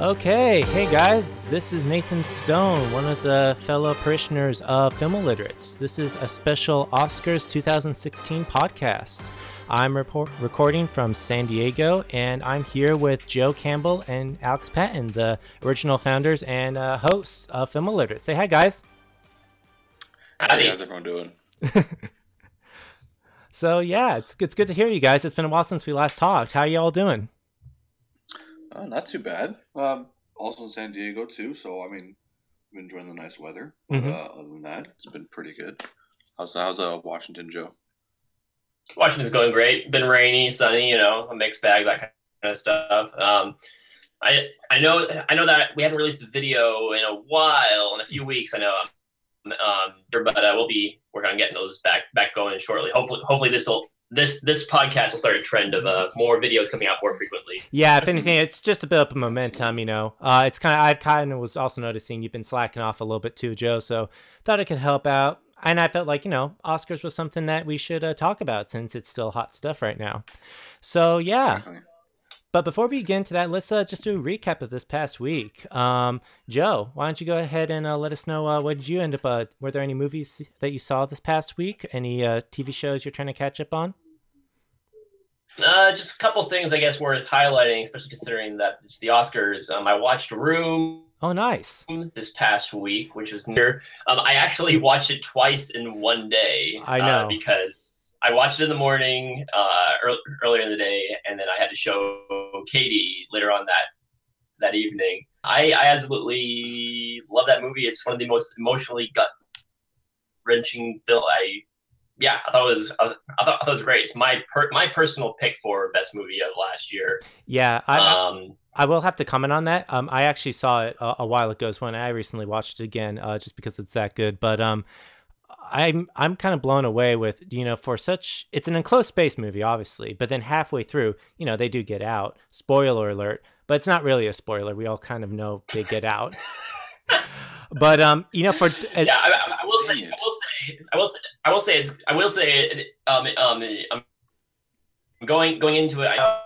Okay, hey guys, this is Nathan Stone, one of the fellow parishioners of Film Illiterates. This is a special Oscars 2016 podcast. I'm report- recording from San Diego, and I'm here with Joe Campbell and Alex Patton, the original founders and uh, hosts of Film Illiterates. Say hi, guys. Howdy. How's everyone doing? so yeah, it's it's good to hear you guys. It's been a while since we last talked. How are you all doing? Uh, not too bad. Um, also in San Diego too, so I mean, I'm enjoying the nice weather. But mm-hmm. uh, other than that, it's been pretty good. How's how's uh, Washington, Joe? Washington's going great. Been rainy, sunny, you know, a mixed bag, that kind of stuff. Um, I I know I know that we haven't released a video in a while, in a few weeks. I know, um, but uh, we'll be working on getting those back back going shortly. Hopefully, hopefully this will this this podcast will start a trend of uh, more videos coming out more frequently. Yeah, if anything, it's just a bit of a momentum. You know, uh, it's kind of I've kind of was also noticing you've been slacking off a little bit too, Joe. So thought it could help out, and I felt like you know Oscars was something that we should uh, talk about since it's still hot stuff right now. So yeah, but before we get into that, let's uh, just do a recap of this past week. Um, Joe, why don't you go ahead and uh, let us know uh, what did you end up? Uh, were there any movies that you saw this past week? Any uh, TV shows you're trying to catch up on? Uh, just a couple things I guess worth highlighting, especially considering that it's the Oscars. Um, I watched Room. Oh, nice. This past week, which was near. Um, I actually watched it twice in one day. I know uh, because I watched it in the morning, uh, early, earlier in the day, and then I had to show Katie later on that that evening. I, I absolutely love that movie. It's one of the most emotionally gut wrenching film. I yeah, I thought it was I thought, I thought it was great. It's my per, my personal pick for best movie of last year. Yeah, I, um, I will have to comment on that. Um, I actually saw it a, a while ago. It's when I recently watched it again, uh, just because it's that good. But um, I'm I'm kind of blown away with you know for such it's an enclosed space movie obviously, but then halfway through you know they do get out. Spoiler alert, but it's not really a spoiler. We all kind of know they get out. but um, you know for uh, yeah, I, I, will say, I will say, I will say, I will say, it's, I will say, um, um, I'm going going into it. I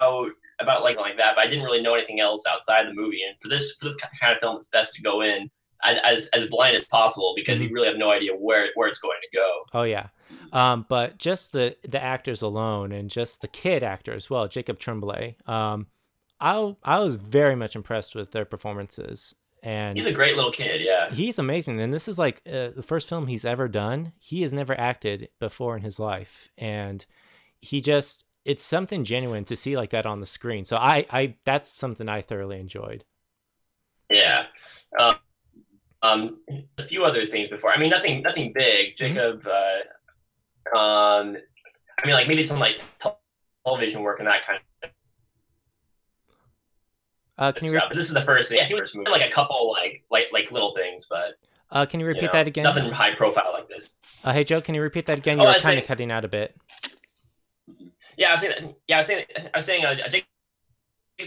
know about like like that, but I didn't really know anything else outside the movie. And for this for this kind of film, it's best to go in as as, as blind as possible because mm-hmm. you really have no idea where where it's going to go. Oh yeah. Um, but just the the actors alone and just the kid actor as well, Jacob Tremblay. Um, I I was very much impressed with their performances. And he's a great little kid, yeah. He's amazing, and this is like uh, the first film he's ever done. He has never acted before in his life, and he just it's something genuine to see like that on the screen. So I I that's something I thoroughly enjoyed. Yeah. Um, um, a few other things before. I mean, nothing, nothing big. Mm-hmm. Jacob. Mm-hmm. Uh, um, I mean, like maybe some like television work and that kind of. Uh, can you? Re- but this is the first thing. Yeah, he was like a couple like like like little things, but. Uh, can you repeat you know, that again? Nothing high profile like this. Uh, hey Joe, can you repeat that again? You oh, were kind of cutting out a bit. Yeah, I was saying. Yeah, I was saying. I was saying. Uh, Jacob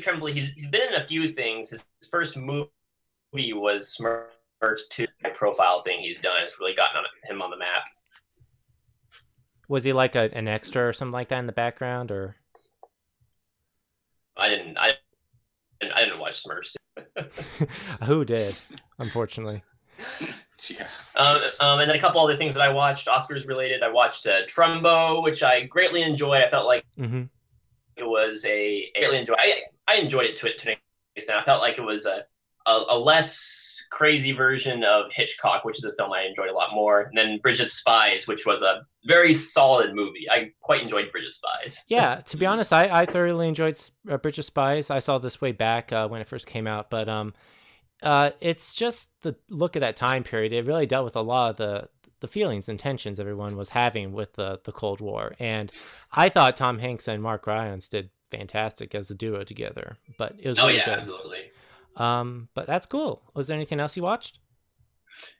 Tremblay. He's he's been in a few things. His, his first movie was Smurf first two profile thing he's done has really gotten on, him on the map. Was he like a, an extra or something like that in the background, or? I didn't. I didn't, I didn't watch Smurfs. Who did? Unfortunately. Yeah. Um, um, and then a couple other things that I watched, Oscars related. I watched uh, Trumbo, which I greatly enjoyed. I felt like mm-hmm. it was a I really enjoyed. I, I enjoyed it to it to an extent. I felt like it was a a, a, less crazy version of Hitchcock, which is a film I enjoyed a lot more, and then Bridge of Spies, which was a very solid movie. I quite enjoyed Bridge of Spies. yeah, to be honest, I, I thoroughly enjoyed uh, Bridge of Spies. I saw this way back uh, when it first came out, but um, uh, it's just the look at that time period. It really dealt with a lot of the the feelings and tensions everyone was having with the the Cold War, and I thought Tom Hanks and Mark Rylance did fantastic as a duo together. But it was oh really yeah, good. absolutely. Um, but that's cool. Was there anything else you watched?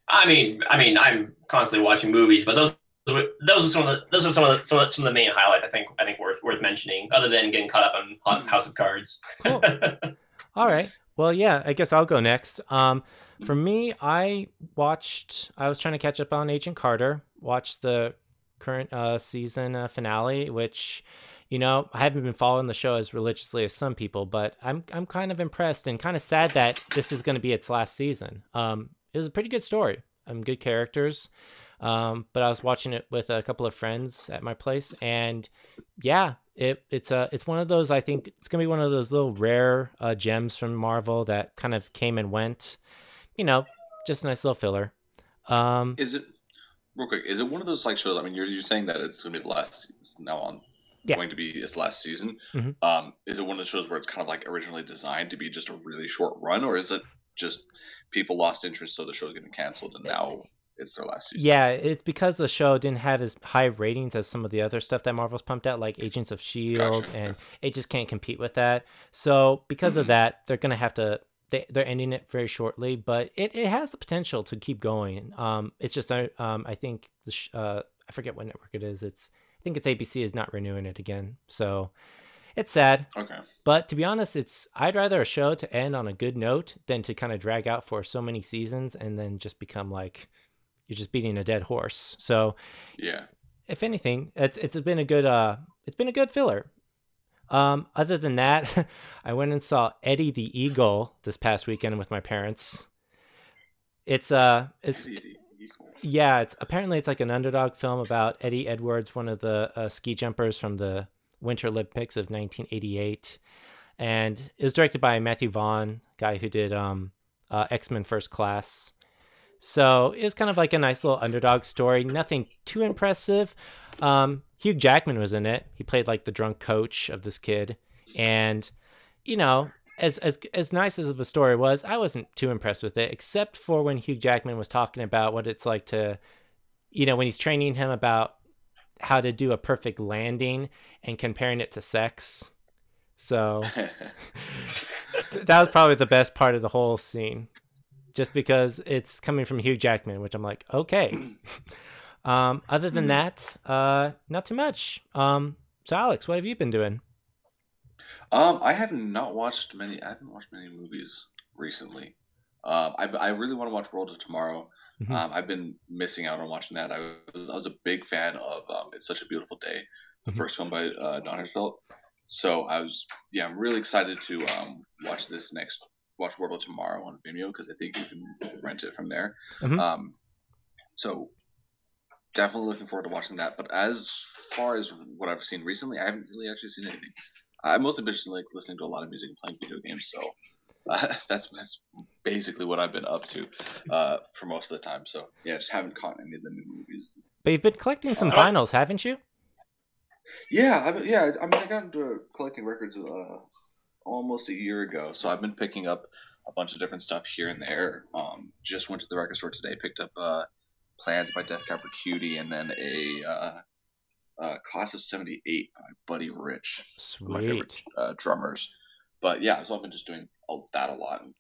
I mean, I mean, I'm constantly watching movies, but those those are some of the those are some of the some of, some of the main highlights I think I think worth worth mentioning. Other than getting caught up on, on House of Cards. Cool. All right. Well, yeah. I guess I'll go next. Um, for me, I watched. I was trying to catch up on Agent Carter. Watched the current uh, season uh, finale, which you know, I haven't been following the show as religiously as some people, but I'm I'm kind of impressed and kind of sad that this is going to be its last season. Um, it was a pretty good story. Um, good characters. Um, but I was watching it with a couple of friends at my place, and yeah, it it's a it's one of those. I think it's gonna be one of those little rare uh, gems from Marvel that kind of came and went. You know, just a nice little filler. Um, is it real quick? Is it one of those like shows? I mean, you're you're saying that it's gonna be the last now on yeah. going to be its last season. Mm-hmm. Um, is it one of the shows where it's kind of like originally designed to be just a really short run, or is it just people lost interest, so the show's getting canceled, and now it's their last season? Yeah, it's because the show didn't have as high ratings as some of the other stuff that Marvel's pumped out, like Agents of Shield, gotcha. and it just can't compete with that. So because mm-hmm. of that, they're gonna have to. They, they're ending it very shortly, but it, it has the potential to keep going. Um, it's just uh, um, I think the sh- uh, I forget what network it is. It's think it's ABC is not renewing it again. So it's sad. Okay. But to be honest, it's I'd rather a show to end on a good note than to kind of drag out for so many seasons and then just become like you're just beating a dead horse. So yeah. If anything, it's it's been a good uh it's been a good filler. Um, other than that, I went and saw Eddie the Eagle this past weekend with my parents. It's uh it's yeah, it's apparently it's like an underdog film about Eddie Edwards, one of the uh, ski jumpers from the Winter Olympics of 1988, and it was directed by Matthew Vaughn, guy who did um, uh, X Men First Class. So it was kind of like a nice little underdog story. Nothing too impressive. Um, Hugh Jackman was in it. He played like the drunk coach of this kid, and you know as as as nice as the story was, I wasn't too impressed with it, except for when Hugh Jackman was talking about what it's like to, you know, when he's training him about how to do a perfect landing and comparing it to sex. So that was probably the best part of the whole scene, just because it's coming from Hugh Jackman, which I'm like, okay. Um, other than hmm. that, uh, not too much. Um, so Alex, what have you been doing? Um, I have not watched many. I haven't watched many movies recently. Um, I, I really want to watch World of Tomorrow. Mm-hmm. Um, I've been missing out on watching that. I was, I was a big fan of um, It's Such a Beautiful Day, the mm-hmm. first one by uh, Don. So I was, yeah, I'm really excited to um, watch this next, watch World of Tomorrow on Vimeo because I think you can rent it from there. Mm-hmm. Um, so definitely looking forward to watching that. But as far as what I've seen recently, I haven't really actually seen anything. I've mostly been like listening to a lot of music and playing video games, so uh, that's that's basically what I've been up to uh, for most of the time. So yeah, just haven't caught any of the new movies. But you've been collecting some uh, vinyls, haven't you? Yeah, I, yeah. I mean, I got into collecting records uh, almost a year ago, so I've been picking up a bunch of different stuff here and there. Um, just went to the record store today, picked up uh, Plans by Death Cab for Cutie, and then a uh, Class of '78 by Buddy Rich, Sweet. my favorite uh, drummers. But yeah, so I've been just doing all that a lot, and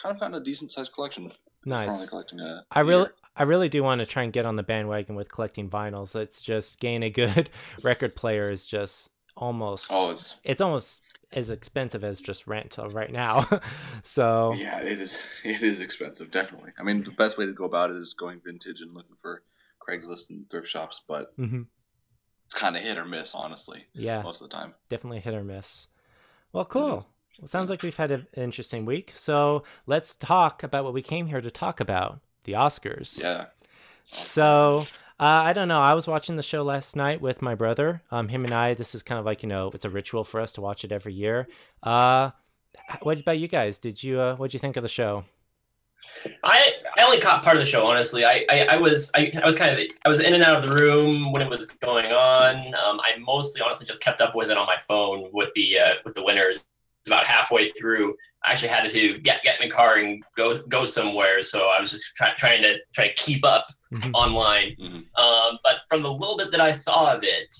kind of gotten a decent sized collection. Nice. Collecting a I really, I really do want to try and get on the bandwagon with collecting vinyls. It's just getting a good record player is just almost. Oh, it's it's almost as expensive as just rent right now. so yeah, it is. It is expensive, definitely. I mean, the best way to go about it is going vintage and looking for Craigslist and thrift shops, but mm-hmm it's kind of hit or miss, honestly. Yeah, most of the time. Definitely hit or miss. Well, cool. Well, sounds like we've had an interesting week. So let's talk about what we came here to talk about: the Oscars. Yeah. So. Uh, I don't know. I was watching the show last night with my brother. Um, him and I. This is kind of like you know, it's a ritual for us to watch it every year. Uh, what about you guys? Did you uh, what did you think of the show? I I only caught part of the show. Honestly, I I, I was I, I was kind of I was in and out of the room when it was going on. Um, I mostly honestly just kept up with it on my phone with the uh, with the winners. About halfway through, I actually had to get get in the car and go go somewhere. So I was just try, trying to try to keep up mm-hmm. online. Mm-hmm. Um, but from the little bit that I saw of it,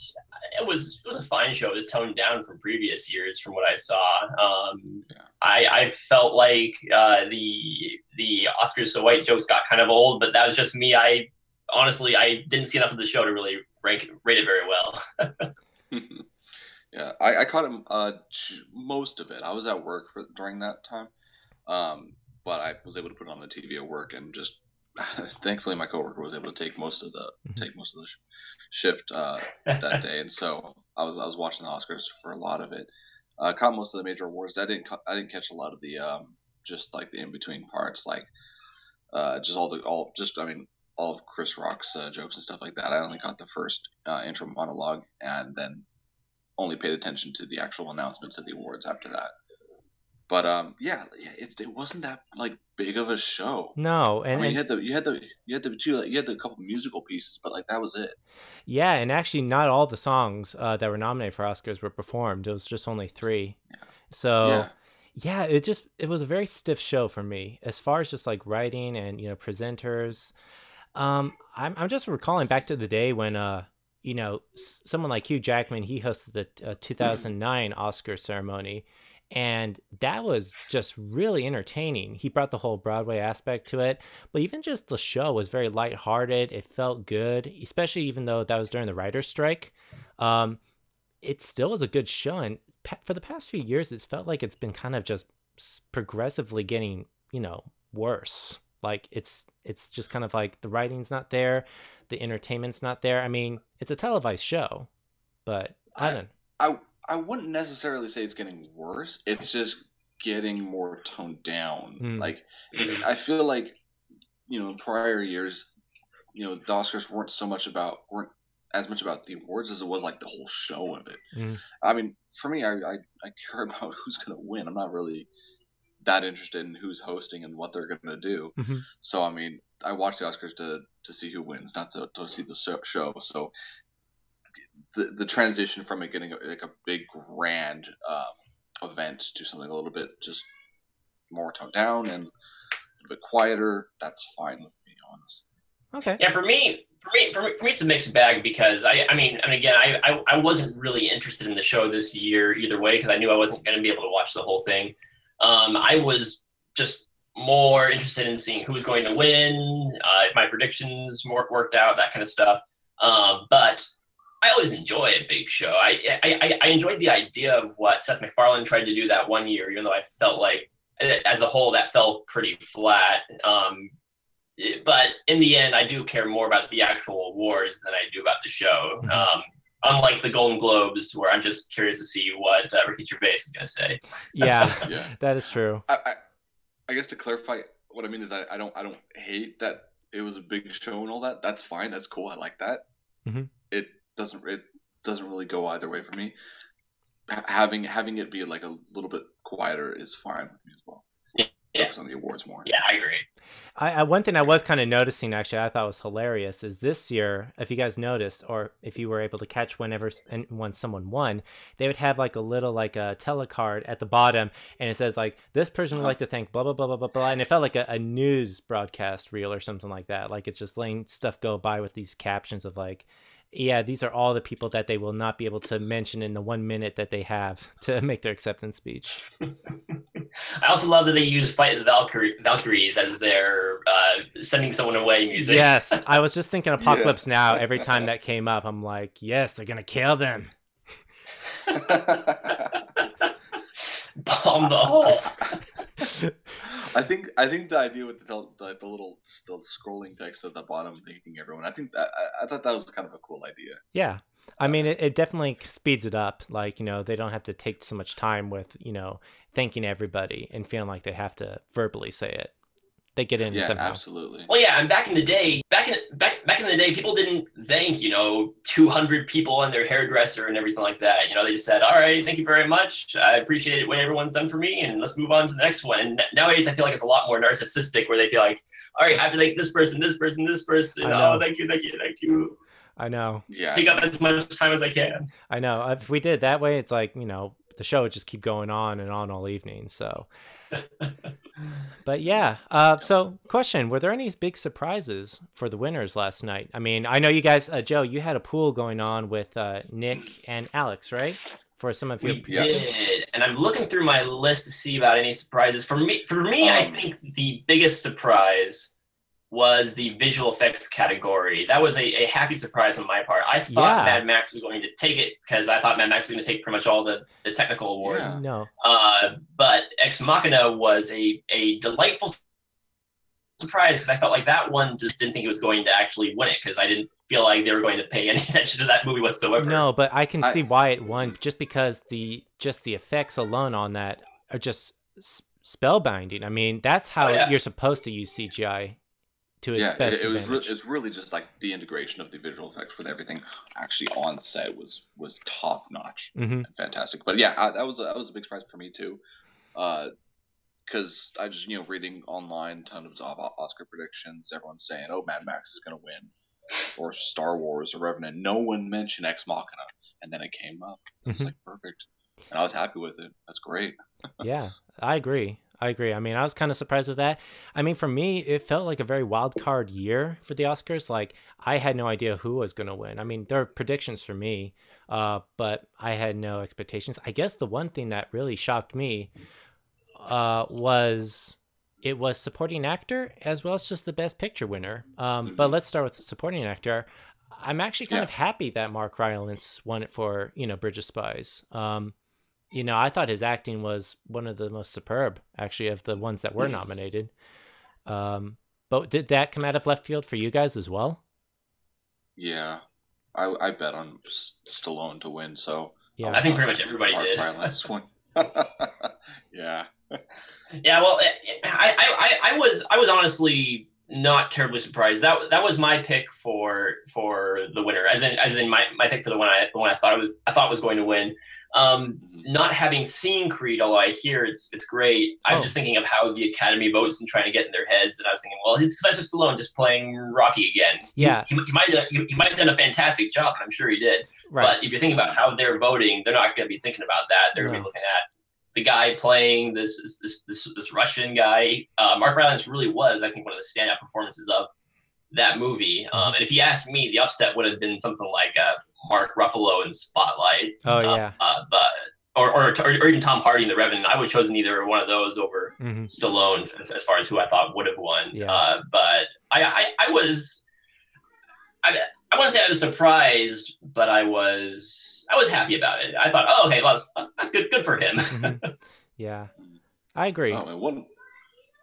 it was it was a fine show. It was toned down from previous years, from what I saw. Um, yeah. I, I felt like uh, the the Oscars so white jokes got kind of old, but that was just me. I honestly I didn't see enough of the show to really rank rate it very well. yeah, I, I caught uh, most of it. I was at work for during that time, um, but I was able to put it on the TV at work and just thankfully my coworker was able to take most of the mm-hmm. take most of the sh- shift uh, that day, and so I was I was watching the Oscars for a lot of it. Uh, caught most of the major awards. I didn't I didn't catch a lot of the um, just like the in between parts, like uh, just all the all just I mean all of Chris Rock's uh, jokes and stuff like that. I only caught the first uh, intro monologue, and then only paid attention to the actual announcements of the awards after that. But um, yeah, it's it wasn't that like big of a show. No, and, I mean, you had the you had the you had the two like, you had the couple musical pieces, but like that was it. Yeah, and actually, not all the songs uh, that were nominated for Oscars were performed. It was just only three. Yeah. So. Yeah. yeah, it just it was a very stiff show for me as far as just like writing and you know presenters. Um, I'm I'm just recalling back to the day when uh you know someone like Hugh Jackman he hosted the uh, 2009 Oscar ceremony and that was just really entertaining. He brought the whole Broadway aspect to it, but even just the show was very lighthearted. It felt good, especially even though that was during the writer's strike. Um, it still was a good show, and for the past few years, it's felt like it's been kind of just progressively getting, you know, worse. Like it's it's just kind of like the writing's not there, the entertainment's not there. I mean, it's a televised show, but I don't. I I wouldn't necessarily say it's getting worse. It's just getting more toned down. Mm. Like I feel like you know, prior years, you know, the Oscars weren't so much about weren't as much about the awards as it was like the whole show of it. Mm. I mean, for me, I, I, I care about who's going to win. I'm not really that interested in who's hosting and what they're going to do. Mm-hmm. So I mean, I watch the Oscars to to see who wins, not to, to see the show. So the the transition from it getting like a big grand um, event to something a little bit just more toned down and a bit quieter, that's fine with me, honestly. Okay. Yeah, for me, for me, for me, for me, it's a mixed bag because I, I mean, and again, I, I, I wasn't really interested in the show this year either way because I knew I wasn't going to be able to watch the whole thing. Um, I was just more interested in seeing who was going to win, uh, my predictions more worked out, that kind of stuff. Um, but I always enjoy a big show. I, I I enjoyed the idea of what Seth MacFarlane tried to do that one year, even though I felt like as a whole that fell pretty flat. Um, but in the end, I do care more about the actual awards than I do about the show. Mm-hmm. Um, unlike the Golden Globes, where I'm just curious to see what uh, Ricky Gervais is going to say. Yeah, yeah, that is true. I, I, I, guess to clarify, what I mean is I, I don't I don't hate that it was a big show and all that. That's fine. That's cool. I like that. Mm-hmm. It doesn't it doesn't really go either way for me. H- having having it be like a little bit quieter is fine with me as well. Yeah. Focus on the awards more. Yeah, I agree. I, I, one thing I was kind of noticing actually I thought was hilarious is this year if you guys noticed or if you were able to catch whenever and when someone won they would have like a little like a telecard at the bottom and it says like this person would uh-huh. like to thank blah blah blah blah blah blah and it felt like a, a news broadcast reel or something like that like it's just letting stuff go by with these captions of like yeah, these are all the people that they will not be able to mention in the one minute that they have to make their acceptance speech. I also love that they use "Fight the Valkyrie, Valkyries" as their uh, sending someone away music. Yes, I was just thinking Apocalypse yeah. Now. Every time that came up, I'm like, yes, they're gonna kill them. Bomb the hole. I think I think the idea with the the, the little the scrolling text at the bottom thanking everyone. I think that I, I thought that was kind of a cool idea. Yeah. I mean, uh, it, it definitely speeds it up. Like, you know, they don't have to take so much time with, you know, thanking everybody and feeling like they have to verbally say it they get in yeah, somehow. absolutely. Well, yeah, and back in the day, back in back back in the day, people didn't thank you know 200 people and their hairdresser and everything like that. You know, they just said, "All right, thank you very much. I appreciate what everyone's done for me, and let's move on to the next one." And nowadays, I feel like it's a lot more narcissistic, where they feel like, "All right, I have to thank this person, this person, this person. Oh, thank you, thank you, thank you." I know. Yeah. Take up as much time as I can. I know. If we did that way, it's like you know the show would just keep going on and on all evening. So but yeah. Uh, so, question: Were there any big surprises for the winners last night? I mean, I know you guys, uh, Joe, you had a pool going on with uh, Nick and Alex, right? For some of your we did, and I'm looking through my list to see about any surprises. For me, for me, I think the biggest surprise was the visual effects category. That was a, a happy surprise on my part. I thought yeah. Mad Max was going to take it because I thought Mad Max was going to take pretty much all the, the technical awards. Yeah. No. Uh, but Ex Machina was a, a delightful surprise because I felt like that one just didn't think it was going to actually win it because I didn't feel like they were going to pay any attention to that movie whatsoever. No, but I can I- see why it won just because the just the effects alone on that are just spellbinding. I mean, that's how Oh, yeah. you're supposed to use CGI to its yeah, best it, it was re- it's really just like the integration of the visual effects with everything actually on set was was top notch hmm fantastic. But yeah, I, that was a, that was a big surprise for me too, because I just you know reading online tons of Oscar predictions. Everyone's saying, "Oh, Mad Max is gonna win," or Star Wars or Revenant. No one mentioned Ex Machina, and then it came up. It was Mhm. like perfect, and I was happy with it. That's great. yeah, I agree. I agree. I mean, I was kind of surprised with that. I mean, for me, it felt like a very wild card year for the Oscars. Like, I had no idea who was going to win. I mean, there are predictions for me, uh, but I had no expectations. I guess the one thing that really shocked me uh, was it was supporting actor as well as just the best picture winner. Um, But Mhm. let's start with supporting actor. I'm actually kind Yeah. of happy that Mark Rylance won it for you know Bridge of Spies. Um, you know, I thought his acting was one of the most superb, actually, of the ones that were nominated. Um, but did that come out of left field for you guys as well? Yeah, I, I bet on S- Stallone to win. So Yeah. I think pretty much everybody Mark did. Rylance won. yeah. Yeah, well, I, I, I, I was I was honestly not terribly surprised. That that was my pick for for the winner, as in as in my, my pick for the one I the one I thought it was I thought was going to win. Um, Mhm. not having seen Creed, although I hear it's it's great, I was Oh. just thinking of how the Academy votes and trying to get in their heads, and I was thinking, well, it's Sylvester Stallone just playing Rocky again. Yeah. he, he might have, he, he might have done a fantastic job, and I'm sure he did. Right. But if you're thinking about how they're voting, they're not going to be thinking about that. They're going to No. be looking at the guy playing this this this this, this Russian guy. Uh, Mark Rylance really was, I think, one of the standout performances of that movie. Mm-hmm. Um, and if you ask me, the upset would have been something like uh, Mark Ruffalo in Spotlight. oh uh, yeah. uh, but or, or or even Tom Hardy in The Revenant. I would have chosen either one of those over hmm Stallone as, as far as who I thought would have won. Yeah. Uh, but I, I, I was, I, I wouldn't say I was surprised, but I was, I was happy about it. I thought, oh, okay, well, that's, that's, that's good, good for him. Mhm. Yeah. I agree. Oh, and one.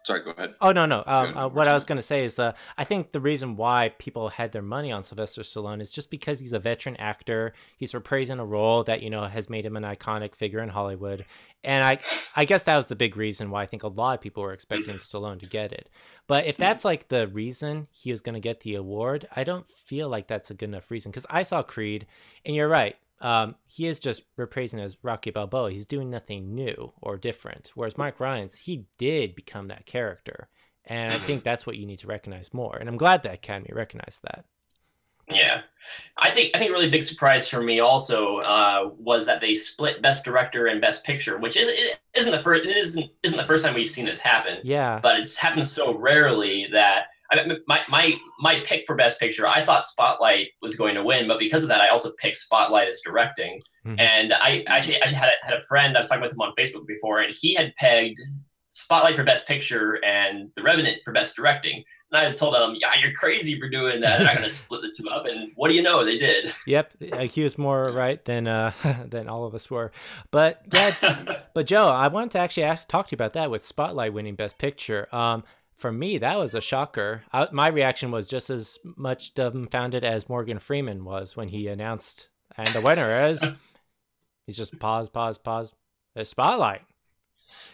Sorry, go ahead. Oh no no. Um, Good. uh, what I was gonna say is, uh, I think the reason why people had their money on Sylvester Stallone is just because he's a veteran actor. He's reprising a role that you know has made him an iconic figure in Hollywood, and I, I guess that was the big reason why I think a lot of people were expecting Stallone to get it. But if that's like the reason he was gonna get the award, I don't feel like that's a good enough reason because I saw Creed, and you're right. Um, he is just reprising as Rocky Balboa. He's doing nothing new or different. Whereas Mark Rylance, he did become that character. And I think that's what you need to recognize more. And I'm glad the Academy recognized that. yeah. I think, I think a really big surprise for me also uh, was that they split Best Director and Best Picture, which is, isn't the first, it isn't, isn't the first time we've seen this happen. Yeah. but it's happened so rarely that I mean, my, my my pick for best picture I thought Spotlight was going to win, but because of that I also picked Spotlight as directing. Mhm. And I actually actually had a, had a friend I was talking with him on Facebook before, and he had pegged Spotlight for best picture and The Revenant for best directing. And I just told him, "Yeah, you're crazy for doing that. Going to split the two up." And what do you know? They did. Yep. He was more right than uh than all of us were. But but Joe, I wanted to actually ask talk to you about that with Spotlight winning Best Picture. Um, for me, that was a shocker. I, my reaction was just as much dumbfounded as Morgan Freeman was when he announced, and the winner is. He's just pause, pause, pause. The Spotlight.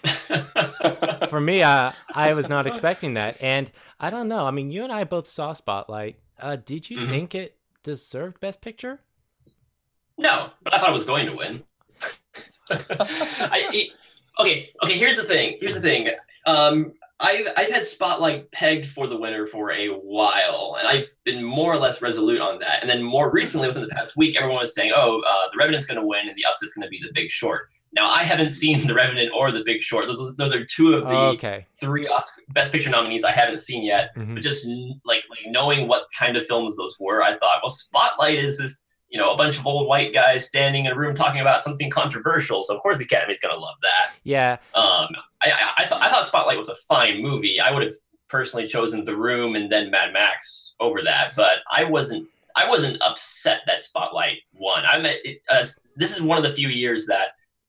For me, uh, I was not expecting that, and I don't know. I mean, you and I both saw Spotlight. Uh, did you Mhm. think it deserved Best Picture? No, but I thought it was going to win. I, it- okay, okay. Here's the thing. Here's the thing. Um, I've I've had Spotlight pegged for the winner for a while, and I've been more or less resolute on that. And then more recently, within the past week, everyone was saying, "Oh, uh, the Revenant's going to win, and the upset's going to be the Big Short." Now, I haven't seen the Revenant or the Big Short. Those are- those are two of the okay. three Oscar Best Picture nominees I haven't seen yet Mhm. but just like like knowing what kind of films those were, I thought, well, Spotlight is this you know a bunch of old white guys standing in a room talking about something controversial, so of course the Academy's gonna love that. Yeah. Um, I I, I, thought I thought Spotlight was a fine movie. I would have personally chosen The Room and then Mad Max over that, but I wasn't. I wasn't upset that Spotlight won. I mean, it, uh, this is one of the few years that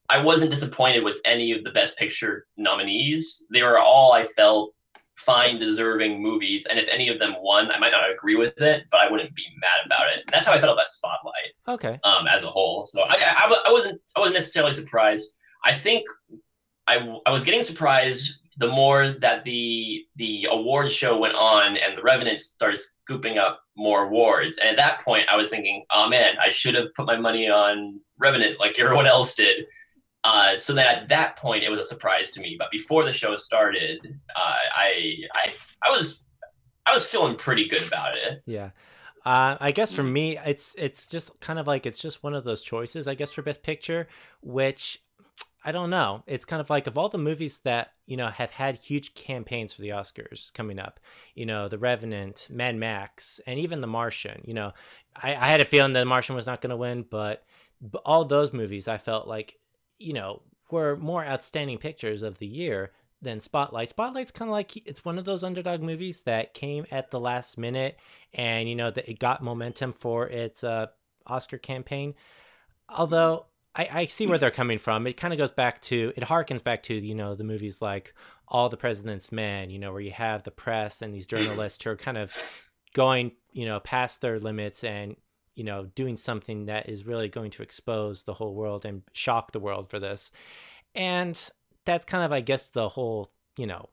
I wasn't disappointed with any of the Best Picture nominees. They were all I felt fine, deserving movies, and if any of them won, I might not agree with it, but I wouldn't be mad about it. And that's how I felt about Spotlight. Okay. Um, as a whole, so I, I, I wasn't I wasn't necessarily surprised. I think I I was getting surprised the more that the the awards show went on and the Revenant started scooping up more awards. And at that point, I was thinking, oh man, I should have put my money on Revenant like everyone else did. Uh, so then at that point, it was a surprise to me. But before the show started, uh, I I I was I was feeling pretty good about it. Yeah. Uh, I guess for me, it's it's just kind of like it's just one of those choices. I guess for Best Picture, which I don't know. It's kind of like of all the movies that you know have had huge campaigns for the Oscars coming up, you know, The Revenant, Mad Max, and even The Martian. You know, I, I had a feeling that The Martian was not going to win, but, but all those movies I felt like, you know, were more outstanding pictures of the year than Spotlight. Spotlight's kind of like it's one of those underdog movies that came at the last minute, and you know that it got momentum for its uh, Oscar campaign. Although I, I see where they're coming from. It kind of goes back to it harkens back to you know the movies like All the President's Men, you know, where you have the press and these journalists who are kind of going you know past their limits and you know doing something that is really going to expose the whole world and shock the world for this, and that's kind of I guess the whole you know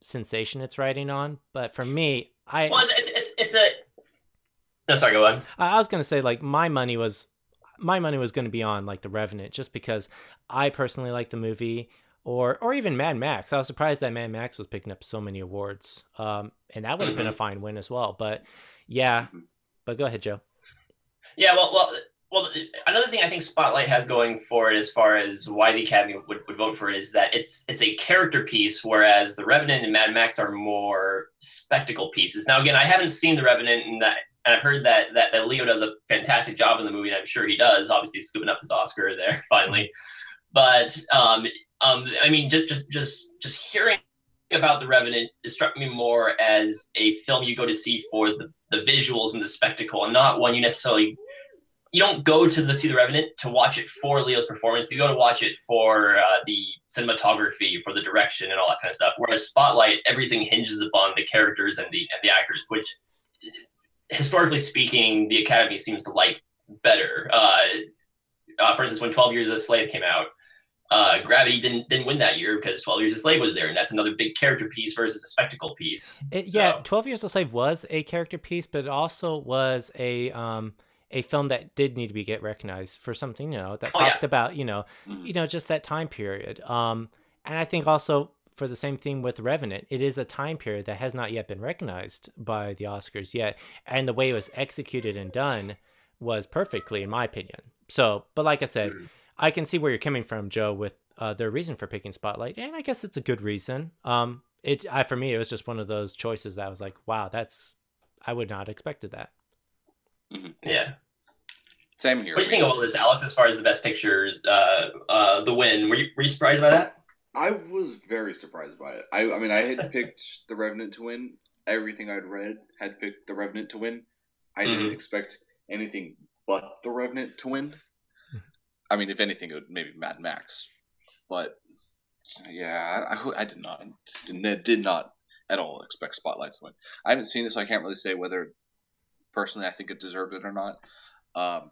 sensation it's riding on. But for me, I well, it's, it's, it's a no, sorry, go on. I was gonna say like my money was my money was going to be on like the Revenant just because I personally like the movie or or even Mad Max. I was surprised that Mad Max was picking up so many awards. Um, and that would have mm-hmm. been a mm-hmm. fine win as well. But yeah, mm-hmm. but go ahead, Joe. Yeah, well, well, well. Another thing I think Spotlight has going for it, as far as why the Academy would, would vote for it, is that it's it's a character piece, whereas the Revenant and Mad Max are more spectacle pieces. Now, again, I haven't seen the Revenant, and that and I've heard that, that that Leo does a fantastic job in the movie, and I'm sure he does. Obviously, scooping up his Oscar there finally. But um, um, I mean, just just just just hearing about the Revenant it struck me more as a film you go to see for the, the visuals and the spectacle, and not one you necessarily you don't go to the see the Revenant to watch it for Leo's performance. You go to watch it for uh, the cinematography, for the direction, and all that kind of stuff. Whereas Spotlight, everything hinges upon the characters and the and the actors, which historically speaking, the Academy seems to like better. Uh, uh, for instance, when Twelve Years a Slave came out, uh, Gravity didn't didn't win that year because Twelve Years a Slave was there, and that's another big character piece versus a spectacle piece. It, so. Yeah, Twelve Years a Slave was a character piece, but it also was a um, a film that did need to be get recognized for something you know that oh, talked yeah. about you know mm-hmm. you know just that time period. Um, and I think also for the same thing with Revenant. It is a time period that has not yet been recognized by the Oscars yet, and the way it was executed and done was perfectly, in my opinion. So, but like I said, mm. I can see where you're coming from, Joe, with uh, their reason for picking Spotlight, and I guess it's a good reason. Um, it I, for me, it was just one of those choices that I was like, wow, that's I would not expected that. Mm-hmm. Yeah. Same here. What do you think of all this, Alex? As far as the best pictures, uh, uh, the win, were you, were you surprised by that? I was very surprised by it. I, I mean, I had picked The Revenant to win. Everything I'd read had picked The Revenant to win. I mm-hmm. didn't expect anything but The Revenant to win. I mean, if anything, it would maybe Mad Max. But yeah, I, I did not did, not at all expect Spotlight to win. I haven't seen this, so I can't really say whether personally I think it deserved it or not. Um,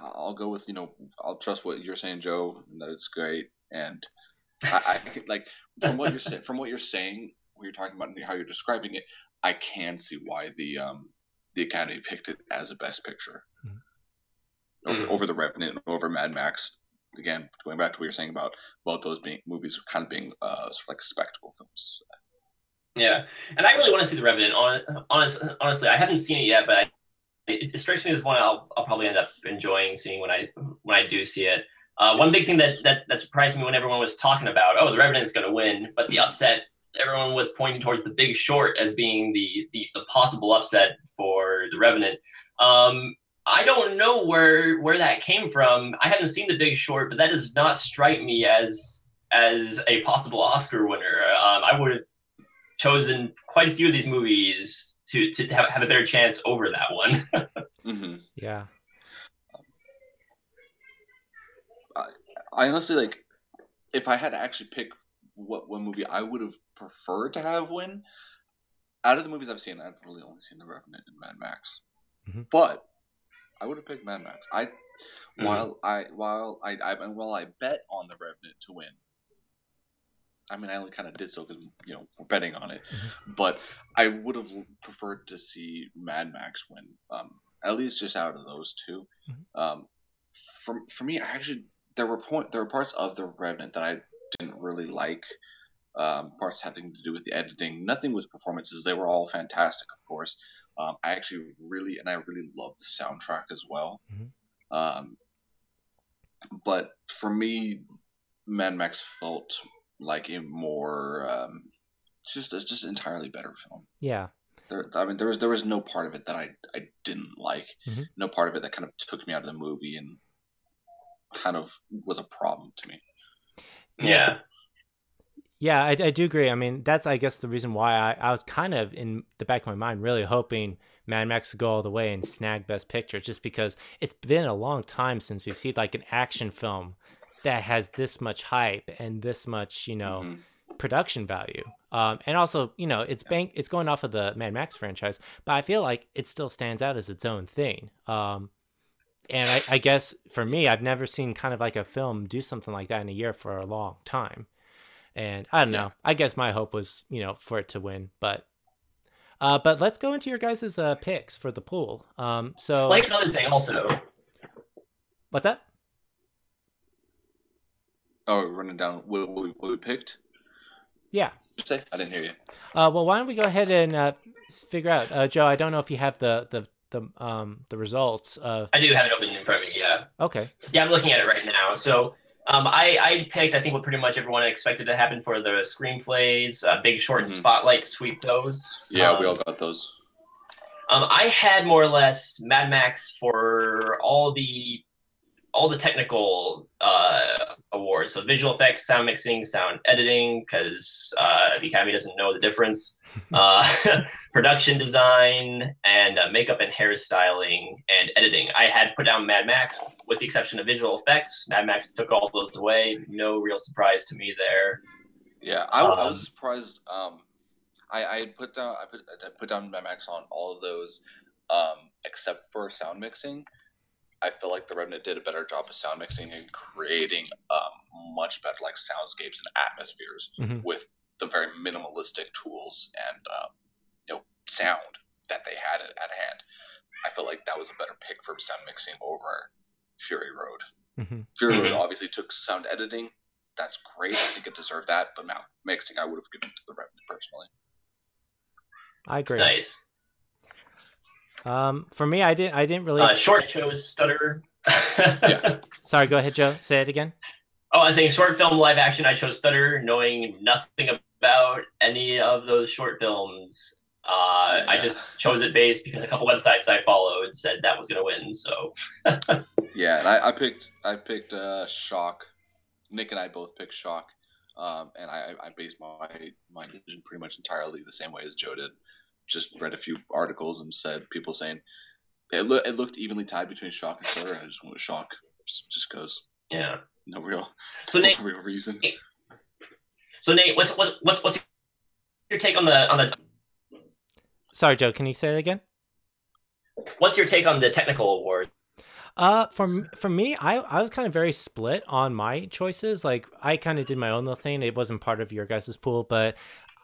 I'll go with you know I'll trust what you're saying, Joe, that it's great. And I, I like from what you're from what you're saying, when you're talking about how you're describing it, I can see why the um the Academy picked it as a Best Picture mm-hmm. over, over the Revenant and over Mad Max. Again, going back to what you're saying about both those being movies kind of being uh, sort of like spectacle films. Yeah, and I really want to see the Revenant. Honest, honestly, I haven't seen it yet, but I, it, it, strikes me as one I'll, I'll probably end up enjoying seeing when I when I do see it. Uh, one big thing that, that that surprised me when everyone was talking about, oh, the Revenant's going to win, but the upset, everyone was pointing towards the Big Short as being the the, the possible upset for the Revenant. Um, I don't know where where that came from. I haven't seen the Big Short, but that does not strike me as as a possible Oscar winner. Um, I would have chosen quite a few of these movies to to, to have, have a better chance over that one. mm-hmm. Yeah. I honestly like if I had to actually pick what one movie I would have preferred to have win. Out of the movies I've seen, I've really only seen The Revenant and Mad Max. Mm-hmm. But I would have picked Mad Max. I mm-hmm. while I while I, I and while I bet on The Revenant to win. I mean, I only kind of did so because you know we're betting on it, mm-hmm. but I would have preferred to see Mad Max win. Um, at least just out of those 2 mm-hmm. Um, for for me, I actually there were point there were parts of the Revenant that I didn't really like. Um, parts having to do with the editing, nothing with performances. They were all fantastic, of course. Um, I actually really and I really love the soundtrack as well. Mm-hmm. Um, but for me, Mad Max felt like a more um, just it's just entirely better film. Yeah. There, I mean, there was there was no part of it that I I didn't like. Mm-hmm. No part of it that kind of took me out of the movie and kind of was a problem to me. Yeah. Yeah, I, I do agree. I mean, that's I guess the reason why I, I was kind of in the back of my mind really hoping Mad Max to go all the way and snag Best Picture, just because it's been a long time since we've seen like an action film that has this much hype and this much, you know, mm-hmm. production value. Um, and also, you know, it's bank it's going off of the Mad Max franchise, but I feel like it still stands out as its own thing. Um, and I, I guess for me, I've never seen kind of like a film do something like that in a year for a long time. And I don't yeah. know. I guess my hope was, you know, for it to win, but uh, but let's go into your guys' uh, picks for the pool. Um, so like another thing also. What's that? Oh, we're running down what, what, we, what we picked. Yeah. Say I didn't hear you. Uh, well, why don't we go ahead and uh, figure out, uh, Joe? I don't know if you have the the the um the results of. I do have it open in front of me. Yeah. Okay. Yeah, I'm looking at it right now. So. Um, I, I picked, I think, what pretty much everyone expected to happen for the screenplays. Uh, Big Short and mm-hmm. Spotlight sweep those. Yeah, um, we all got those. Um, I had more or less Mad Max for all the all the technical uh, awards. So visual effects, sound mixing, sound editing, because uh, the Academy doesn't know the difference. Uh, production design and uh, makeup and hairstyling and editing. I had put down Mad Max with the exception of visual effects. Mad Max took all those away. No real surprise to me there. Yeah, I, um, I was surprised. Um, I, I had put down I put I put down Mad Max on all of those, um, except for sound mixing. I feel like the Revenant did a better job of sound mixing and creating um, much better like soundscapes and atmospheres mm-hmm. with the very minimalistic tools and uh, you know sound that they had at, at, hand. I feel like that was a better pick for sound mixing over Fury Road. Mm-hmm. Fury mm-hmm. Road obviously took sound editing. That's great. I think it deserved that, but now mixing I would have given to the Revenant personally. I agree. Nice. Um, for me, I didn't. I didn't really. Uh, short chose Stutter. yeah. Sorry. Go ahead, Joe. Say it again. Oh, I was saying short film live action. I chose Stutter, knowing nothing about any of those short films. Uh, yeah. I just chose it based because a couple websites I followed said that was going to win. So. yeah, and I, I, picked. I picked uh, Shock. Nick and I both picked Shock, um, and I, I based my my decision pretty much entirely the same way as Joe did just read a few articles and said people saying it, lo- it looked evenly tied between Shock and Stutter. I just went with Shock, just because. Yeah. No real. So Nate, real reason. So Nate, what's what's what's what's your take on the on the? Sorry, Joe. Can you say it again? What's your take on the technical award? Uh, for for me, I I was kind of very split on my choices. Like I kind of did my own little thing. It wasn't part of your guys' pool, but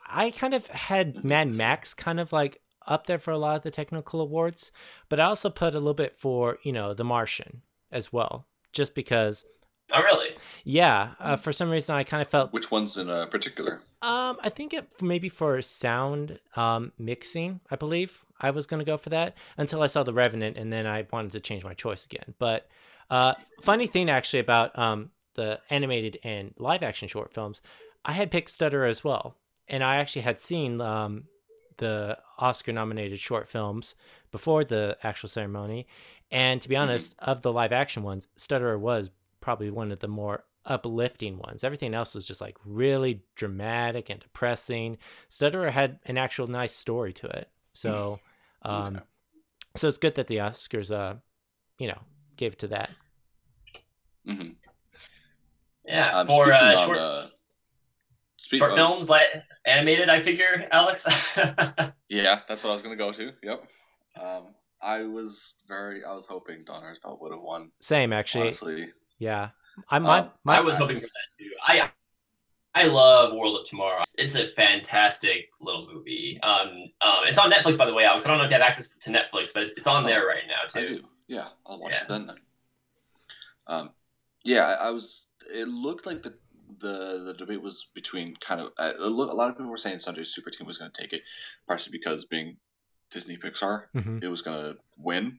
I kind of had Mad Max kind of like up there for a lot of the technical awards, but I also put a little bit for, you know, The Martian as well, just because. Oh, really? Yeah. Uh, for some reason, I kind of felt. Which ones in uh, particular? Um, I think it maybe for sound um, mixing, I believe I was going to go for that until I saw The Revenant, and then I wanted to change my choice again. But uh, funny thing actually about um, the animated and live action short films, I had picked Stutter as well and I actually had seen um, the Oscar nominated short films before the actual ceremony. And to be mm-hmm. honest, mm-hmm. of the live action ones, Stutterer was probably one of the more uplifting ones. Everything else was just like really dramatic and depressing. Stutterer had an actual nice story to it. So, um, yeah. so it's good that the Oscars, uh, you know, gave to that. Mm-hmm. Yeah, um, for uh, short. Uh, short of- films, like animated. I figure, Alex. Yeah, that's what I was gonna go to. Yep. Um, I was very, I was hoping Don Hertzfeldt would have won. Same actually. Honestly, Yeah. I my, Um, my I was hoping for that too. I I love World of Tomorrow. It's a fantastic little movie. Um, um, it's on Netflix, by the way, Alex. I don't know if you have access to Netflix, but it's, it's on there right now I too. do. Yeah, I'll watch Yeah. it then. then. Um, yeah, I, I was. It looked like the the the debate was between kind of. Uh, a lo- a lot of people were saying Sanjay's Super Team was going to take it, partially because being Disney Pixar, Mhm. it was going to win.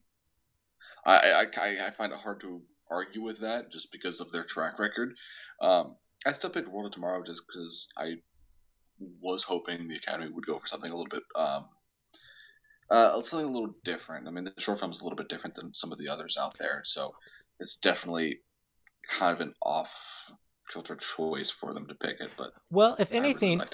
I, I I I find it hard to argue with that just because of their track record. Um, I still picked World of Tomorrow just because I was hoping the Academy would go for something a little bit um, uh, something a little different. I mean, the short film is a little bit different than some of the others out there, so it's definitely kind of an off kilter choice for them to pick it. But Well, if I really anything, like.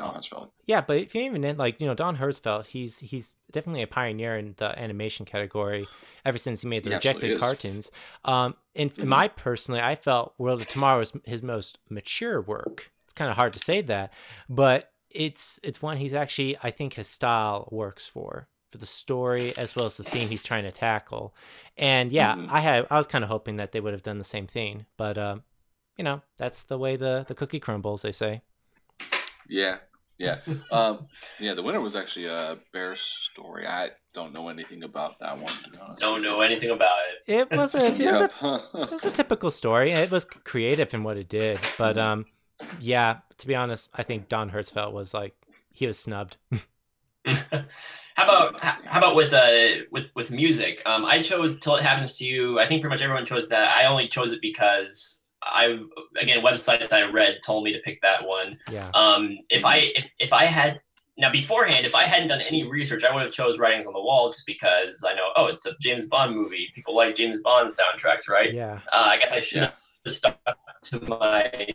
Yeah, but if you even in like you know Don Hertzfeldt, he's he's definitely a pioneer in the animation category ever since he made the He rejected cartoons. Um, in, in Mhm. my personally, I felt World of Tomorrow was his most mature work. It's kind of hard to say that, but it's it's one he's actually I think his style works for for the story as well as the theme he's trying to tackle. And yeah, Mhm. I had I was kind of hoping that they would have done the same thing, but um, you know that's the way the the cookie crumbles, they say. Yeah, yeah, um, yeah. The winner was actually a Bear Story. I don't know anything about that one. To be. Don't know anything about it. It was a it was a it was a typical story. It was creative in what it did, but Mhm. um, yeah. To be honest, I think Don Hertzfeldt was like he was snubbed. how about how how about with uh with with music? Um, I chose "Till It Happens to You." I think pretty much everyone chose that. I only chose it because I again websites I read told me to pick that one. Yeah, Um, if I if, if I had now beforehand, if I hadn't done any research, I would have chose Writing's on the Wall just because I know oh it's a James Bond movie. People like James Bond soundtracks, right? yeah. Uh, I guess I should have just stuck to my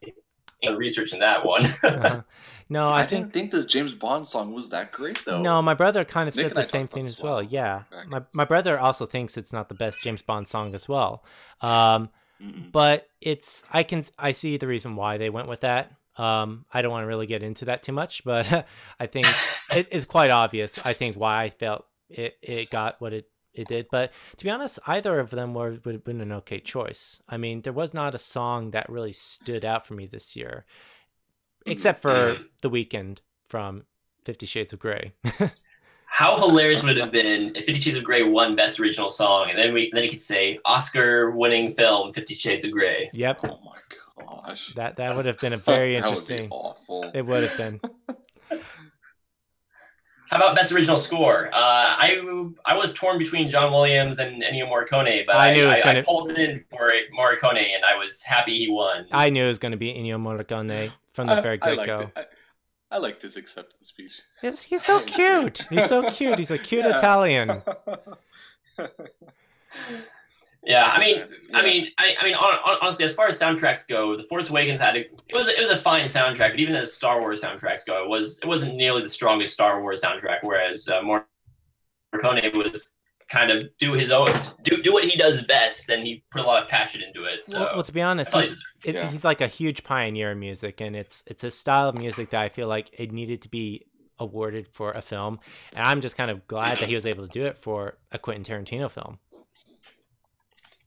you know, research in that one. Uh-huh. No, I, I think didn't think this James Bond song was that great though. no. My brother kind of Nick said and I the same thing as well. a while Yeah, back. my my brother also thinks it's not the best James Bond song as well. Um, Mm-mm. but it's I can I see the reason why they went with that. Um, I don't want to really get into that too much, but I think it, it's quite obvious. I think why I felt it, it got what it, it did. But to be honest, either of them were would have been an okay choice. I mean, there was not a song that really stood out for me this year, except for the Weeknd from Fifty Shades of Grey. How hilarious would it have been if Fifty Shades of Grey won Best Original Song, and then we then you could say Oscar-winning film Fifty Shades of Grey. yep, Oh my gosh. that that would have been a very That would be interesting. awful. It would have been. How about Best Original Score? Uh, I I was torn between John Williams and Ennio Morricone, but I I, knew it was I, gonna- I pulled it in for Morricone, and I was happy he won. I knew it was going to be Ennio Morricone from the I- very I get liked go. It. I, I liked his acceptance speech. He's, he's so cute. He's so cute. He's a cute Yeah. Italian. yeah, I mean, Yeah. I mean, I, I mean, hon- hon- honestly, as far as soundtracks go, The Force Awakens had a, it was it was a fine soundtrack, but even as Star Wars soundtracks go, it was it wasn't nearly the strongest Star Wars soundtrack. Whereas uh, Morricone was kind of do his own do do what he does best, and he put a lot of passion into it. So well, well, to be honest, I thought he he's, it, Yeah. he's like a huge pioneer in music, and it's it's a style of music that I feel like it needed to be awarded for a film, and I'm just kind of glad that he was able to do it for a Quentin Tarantino film.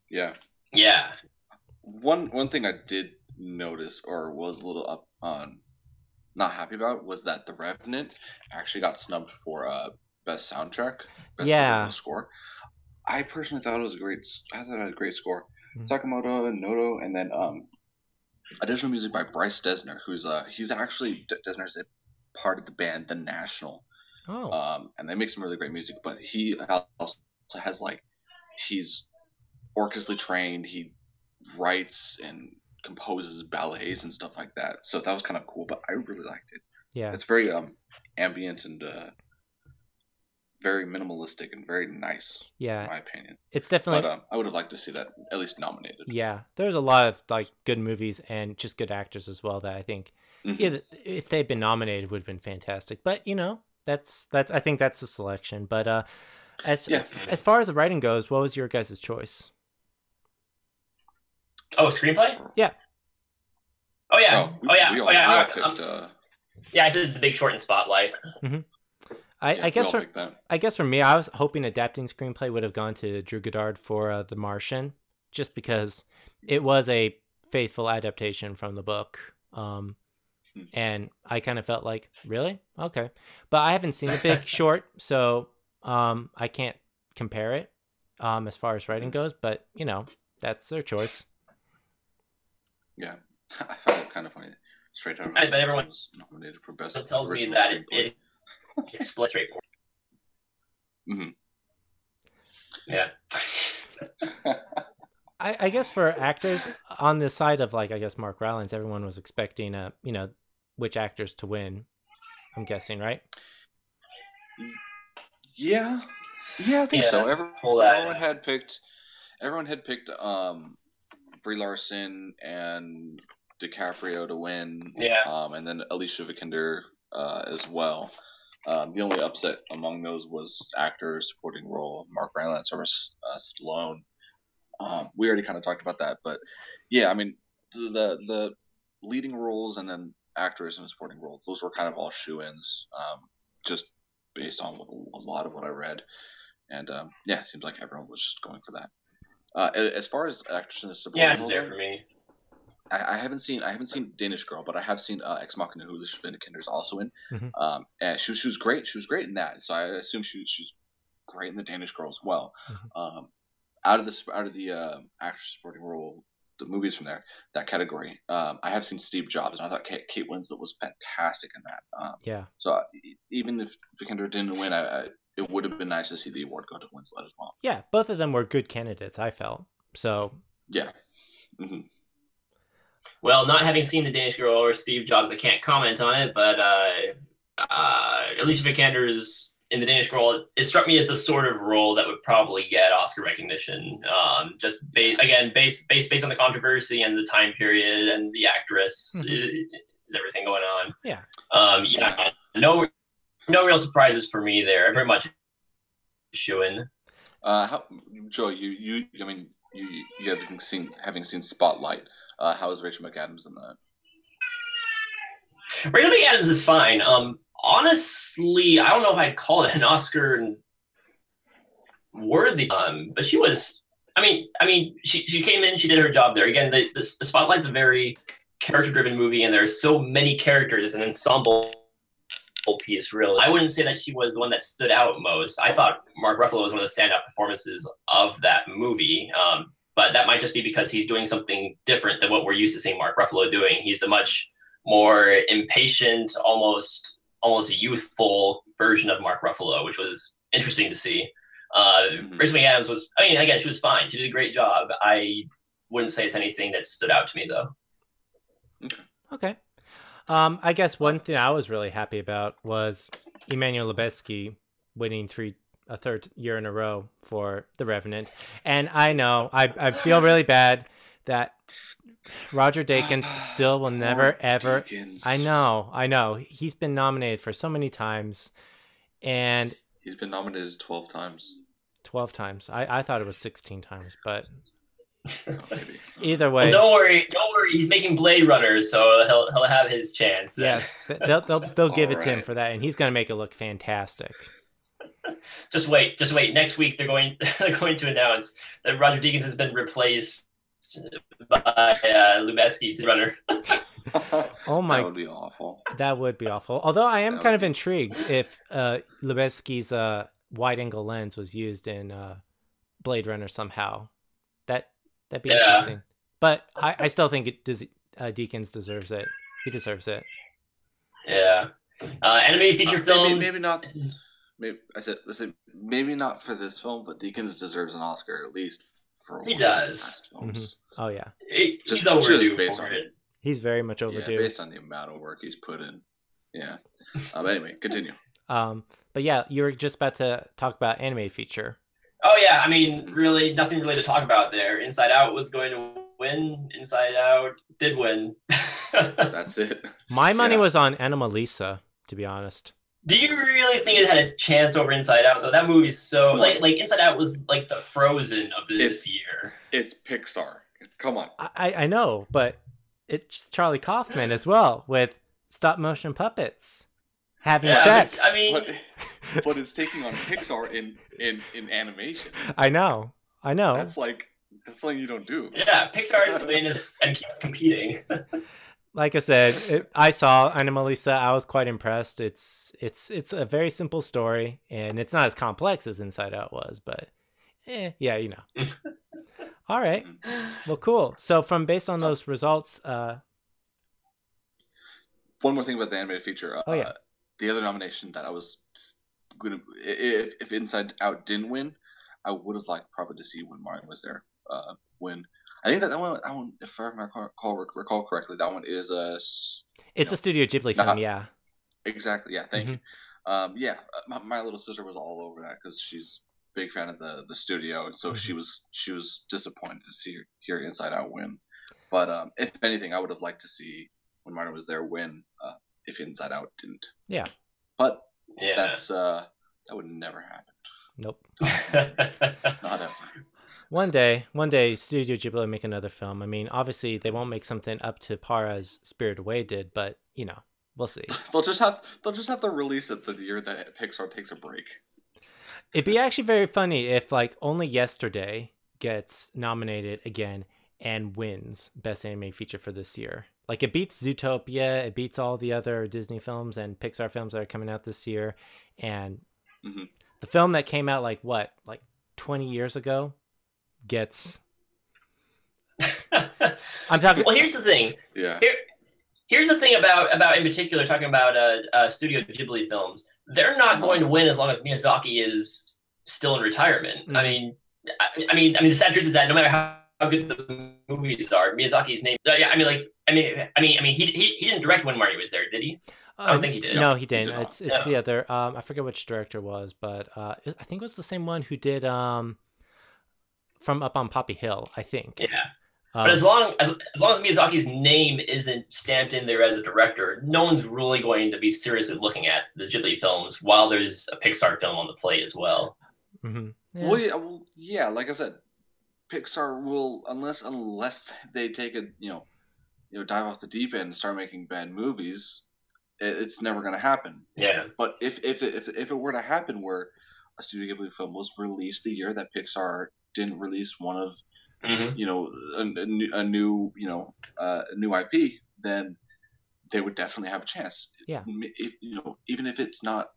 yeah. yeah, One one thing I did notice or was a little up on not happy about was that The Revenant actually got snubbed for uh best soundtrack, best Yeah. score. I personally thought it was a great I thought it had a great score. Mhm. Sakamoto and Noto and then um additional music by Bryce Dessner, who's uh he's actually D- Dessner's a part of the band The National. Oh, um, and they make some really great music. But he also has like he's orchestrally trained. He writes and composes ballets and stuff like that. So that was kind of cool. But I really liked it. yeah, It's very um ambient and uh, very minimalistic and very nice, in yeah. my opinion. It's definitely But um, I would have liked to see that at least nominated. yeah. There's a lot of like good movies and just good actors as well that I think Mhm. yeah, if they'd been nominated, would have been fantastic. But you know, that's that. I think that's the selection. But uh, as Yeah. as far as the writing goes, what was your guys' choice? Oh, screenplay? Yeah. Oh yeah. we, Oh, yeah. We oh yeah. I- picked, um, uh, Yeah, I said The Big Short and Spotlight. I, Yeah, I guess for. I guess for me, I was hoping adapting screenplay would have gone to Drew Goddard for uh, The Martian, just because it was a faithful adaptation from the book. Um, Hmm. and I kind of felt like, really, okay, but I haven't seen The Big Short, so um, I can't compare it um, as far as Hmm. writing goes. But you know, that's their choice. Yeah, I found it kind of funny. Straight out. I bet everyone- was nominated for best. It tells me original that it, screenplay. it explains straightforward. Mhm. Yeah. I, I guess for actors on the side of like I guess Mark Rylance, everyone was expecting a you know which actors to win. I'm guessing, right? Yeah, yeah, I think so. Yeah, Everyone, pull that. everyone had picked. Everyone had picked um, Brie Larson and DiCaprio to win. Yeah. Um, and then Alicia Vikander uh, as well. Um, the only upset among those was actor supporting role Mark Rylance or uh, Stallone. Um, we already kind of talked about that, but yeah, I mean the, the the leading roles and then actors and supporting roles those were kind of all shoe-ins, um, just based on a lot of what I read, and um, yeah, it seems like everyone was just going for that. Uh, as far as actors and supporting Yeah, it's there for me. I, I haven't seen I haven't seen Danish Girl, but I have seen uh, Ex Machina, who Alicia Vikander also in. Mhm. Um, and she was she was great. She was great in that. So I assume she she's great in the Danish Girl as well. Mhm. Um, out of the out of the uh, actress supporting role, the movies from there that category, um, I have seen Steve Jobs, and I thought Kate, Kate Winslet was fantastic in that. Um, Yeah. so e- even if Vikander didn't win, I, I, it would have been nice to see the award go to Winslet as well. Yeah, both of them were good candidates, I felt. So, Yeah. hmm Well, not having seen the Danish Girl or Steve Jobs, I can't comment on it. But uh, uh, Alicia Vikander's in the Danish Girl, it struck me as the sort of role that would probably get Oscar recognition. Um, just ba- again, based based based on the controversy and the time period and the actress, Mhm. is, is everything going on. Yeah. Um, yeah. No, no real surprises for me there. Very much shooing. Uh, how, Joe, you, you, I mean, you, you having seen, having seen Spotlight, uh, how is Rachel McAdams in that? Rachel McAdams is fine. Um, honestly, I don't know if I'd call it an Oscar worthy. Um, but she was. I mean, I mean, she she came in, she did her job there. Again, the the, Spotlight's a very character-driven movie, and there's so many characters. It's an ensemble piece, really. I wouldn't say that she was the one that stood out most. I thought Mark Ruffalo was one of the standout performances of that movie. Um, but that might just be because he's doing something different than what we're used to seeing Mark Ruffalo doing. He's a much more impatient, almost almost youthful version of Mark Ruffalo, which was interesting to see. Uh, Mhm. Rachel McAdams was, I mean, again, she was fine. She did a great job. I wouldn't say it's anything that stood out to me though. okay. Um, I guess one thing I was really happy about was Emmanuel Lubezki winning three a third year in a row for The Revenant. And I know I, I feel really bad that Roger Deakins still will never Poor ever Deakins. I know, I know. He's been nominated for so many times and He's been nominated 12 times. 12 times. I, I thought it was 16 times, but Oh, either way. Well, don't worry, don't worry. He's making Blade Runner, so he'll he'll have his chance. Then. Yes, they'll they'll, they'll give it to him for that, and he's gonna make it look fantastic. Just wait, just wait. Next week they're going they're going to announce that Roger Deakins has been replaced by uh, Lubezki to the runner. Oh my- That would be awful. That would be awful. Although I am That kind of be- intrigued if uh, Lubezki's uh, wide-angle lens was used in uh, Blade Runner somehow. That that'd be Yeah. interesting. But I, I still think it does. Uh, Deakins deserves it. He deserves it. Yeah. Uh, animated feature Uh, film. Maybe, maybe not. Maybe I said, I said maybe not for this film, but Deakins deserves an Oscar at least for He one of his does. past films. Oh yeah, He- Just- he's overdue just based for on- it. he's very much Yeah, overdue. based on the amount of work he's put in. Yeah. Um, anyway, continue. Um, but yeah, you were just about to talk about animated feature. Oh yeah, I mean, really, nothing really to talk about there. Inside Out was going to win. Inside Out did win. That's it. My money Yeah. was on Anomalisa, to be honest. Do you really think it had a chance over Inside Out though? That movie's so like like Inside Out was like the Frozen of this It's- year. It's Pixar. Come on. I, I I know, but it's Charlie Kaufman as well with stop motion puppets having Yeah, sex. I mean, but, but it's taking on Pixar in in in animation. I know, I know. That's like that's something you don't do. yeah, Pixar is in this and keeps competing. like I said, it, I saw Anomalisa. I was quite impressed. It's it's it's a very simple story, and it's not as complex as Inside Out was, but eh, yeah, you know. All right, well, cool. So from based on those results, uh, One more thing about the animated feature. Uh, Oh, yeah. The other nomination that I was gonna if, if Inside Out didn't win, I would have liked probably to see When Marnie Was There. Uh, win. I think that that one, that one, if I recall, recall correctly, that one is a s- it's No. a Studio Ghibli Nah. film. Yeah, exactly yeah. Thank Mhm. you. Um, yeah, uh, my, my little sister was all over that because she's a big fan of the the studio, and so she was she was disappointed to see hear Inside Out win. But um, if anything, I would have liked to see When Marnie Was There win. Uh, if Inside Out didn't. Yeah. But yeah. that's uh, that would never happen. nope. Not ever. One day, one day, Studio Ghibli make another film. I mean, obviously, they won't make something up to par as Spirited Away did, but you know, we'll see. They'll just have they'll just have to release it the year that Pixar takes a break. It'd be actually very funny if like only yesterday gets nominated again and wins best anime feature for this year. Like it beats Zootopia, it beats all the other Disney films and Pixar films that are coming out this year, and Mhm. the film that came out like what, like twenty years ago, gets. I'm talking. well, here's the thing. Yeah. Here, Here's the thing about about in particular talking about uh, uh, Studio Ghibli films. They're not going to win as long as Miyazaki is still in retirement. I Mhm. mean, I, I mean, I mean, the sad truth is that no matter how, how good the movies are, Miyazaki's name. uh, yeah, I mean, like, I mean, I mean, I mean, he he, he didn't direct When Marnie Was There, did he? I don't think he did. No, he didn't. did it's it's No. the other. Um, I forget which director was, but uh, I think it was the same one who did um, from Up on Poppy Hill. I think. Yeah. Um, But as long as as long as Miyazaki's name isn't stamped in there as a director, no one's really going to be seriously looking at the Ghibli films while there's a Pixar film on the plate as well. Mm-hmm. Yeah. Well, yeah, well, yeah. Like I said, Pixar will unless unless they take a you know, you know, dive off the deep end and start making bad movies, it, it's never going to happen. Yeah. But if if it, if if it were to happen where a Studio Ghibli film was released the year that Pixar didn't release one of hmm you know a, a new, a new you know uh, a new IP, then they would definitely have a chance. Yeah. If, you know, even if it's not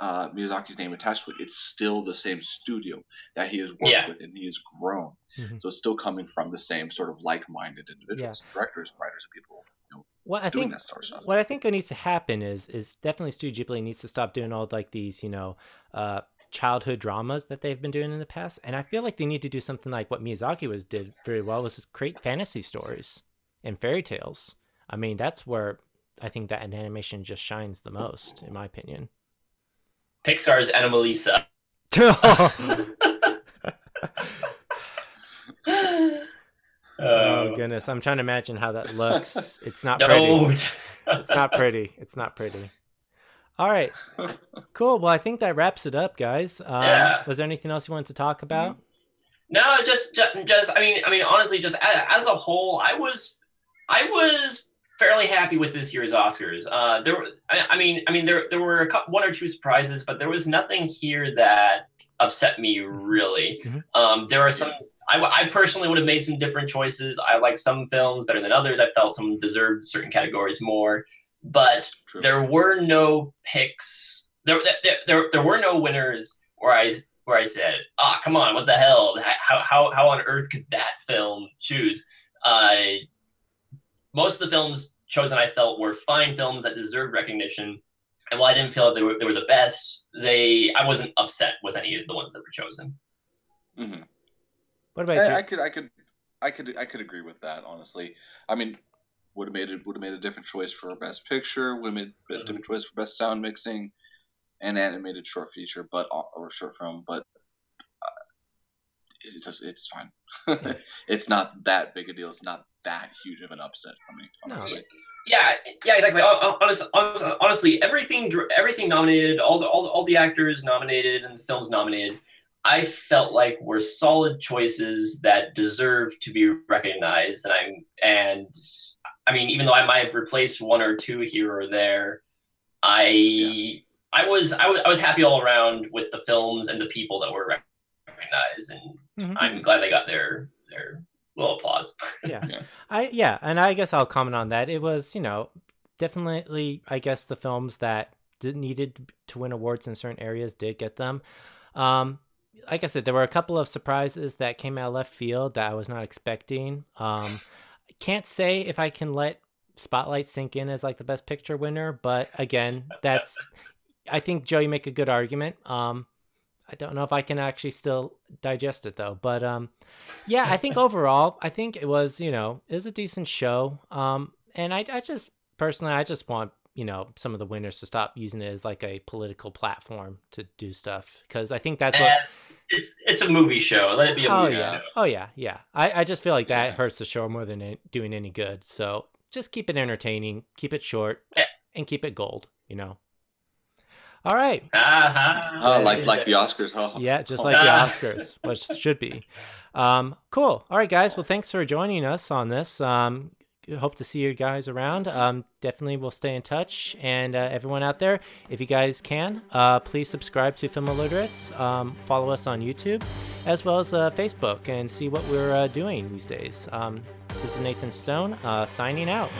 uh, Miyazaki's name attached to it, it's still the same studio that he has worked Yeah. with and he has grown. Mhm. So it's still coming from the same sort of like-minded individuals, directors, writers, and people What I doing think that sort of stuff. what I think needs to happen is is definitely Studio Ghibli needs to stop doing all like these you know uh, childhood dramas that they've been doing in the past, and I feel like they need to do something like what Miyazaki was did very well was just create fantasy stories and fairy tales. I mean that's where I think that animation just shines the most, in my opinion. Pixar's Anomalisa. oh oh goodness, I'm trying to imagine how that looks. It's not pretty. It's not pretty. It's not pretty. All right, cool. Well, I think that wraps it up, guys. Um, Yeah. Was there anything else you wanted to talk about? No, just, ju- just, I mean, I mean, honestly, just a- as a whole, I was, I was fairly happy with this year's Oscars. Uh, there, were- I, I mean, I mean, there, there were a couple, one or two surprises, but there was nothing here that upset me really. Mhm. Um, there are some. I, I personally would have made some different choices. I like some films better than others. I felt some deserved certain categories more, but True. there were no picks. There, there, there, there were no winners where I where I said, "Ah, come on, what the hell? How, how, how on earth could that film choose?" Uh, most of the films chosen, I felt, were fine films that deserved recognition. And while I didn't feel that they were, they were the best, they I wasn't upset with any of the ones that were chosen. Mhm. What about you? I, I could, I could, I could, I could agree with that. Honestly, I mean, would have made it would have made a different choice for best picture. Would have made a Mhm. different choice for best sound mixing, and animated short feature, but uh, or short film. But uh, it, it just it's fine. it's not that big a deal. It's not that huge of an upset for me. No. Honestly. Yeah, yeah, exactly. Honestly, honestly, honestly, everything, everything nominated, all the, all the, all the actors nominated and the films nominated, I felt like were solid choices that deserve to be recognized, and I'm and I mean, even though I might have replaced one or two here or there, I yeah. I was I was I was happy all around with the films and the people that were recognized, and mm-hmm. I'm glad they got their their little applause. yeah. yeah, I yeah, and I guess I'll comment on that. It was you know definitely I guess the films that did, needed to win awards in certain areas did get them. Um, like I said, there were a couple of surprises that came out left field that I was not expecting. Um, can't say if I can let Spotlight sink in as like the best picture winner, but again, that's I think Joe, you make a good argument. Um, I don't know if I can actually still digest it though, but um, yeah, I think overall, I think it was you know it was a decent show. Um, and I I just personally I just want you know some of the winners to stop using it as like a political platform to do stuff because I think that's what it's it's a movie show. Let it be a oh, movie yeah. show. Oh yeah, yeah. I, I just feel like that yeah. hurts the show more than it doing any good. So just keep it entertaining, keep it short, yeah. and keep it gold. You know. All right. Uh-huh. Oh, like like the Oscars, huh? Yeah, just like the Oscars, which should be. Um, cool. All right, guys. Well, thanks for joining us on this. Um, hope to see you guys around. Um, definitely we'll stay in touch. And uh, everyone out there, if you guys can, uh, please subscribe to Film Illiterates. Um, follow us on YouTube as well as uh, Facebook and see what we're uh, doing these days. Um, this is Nathan Stone uh, signing out.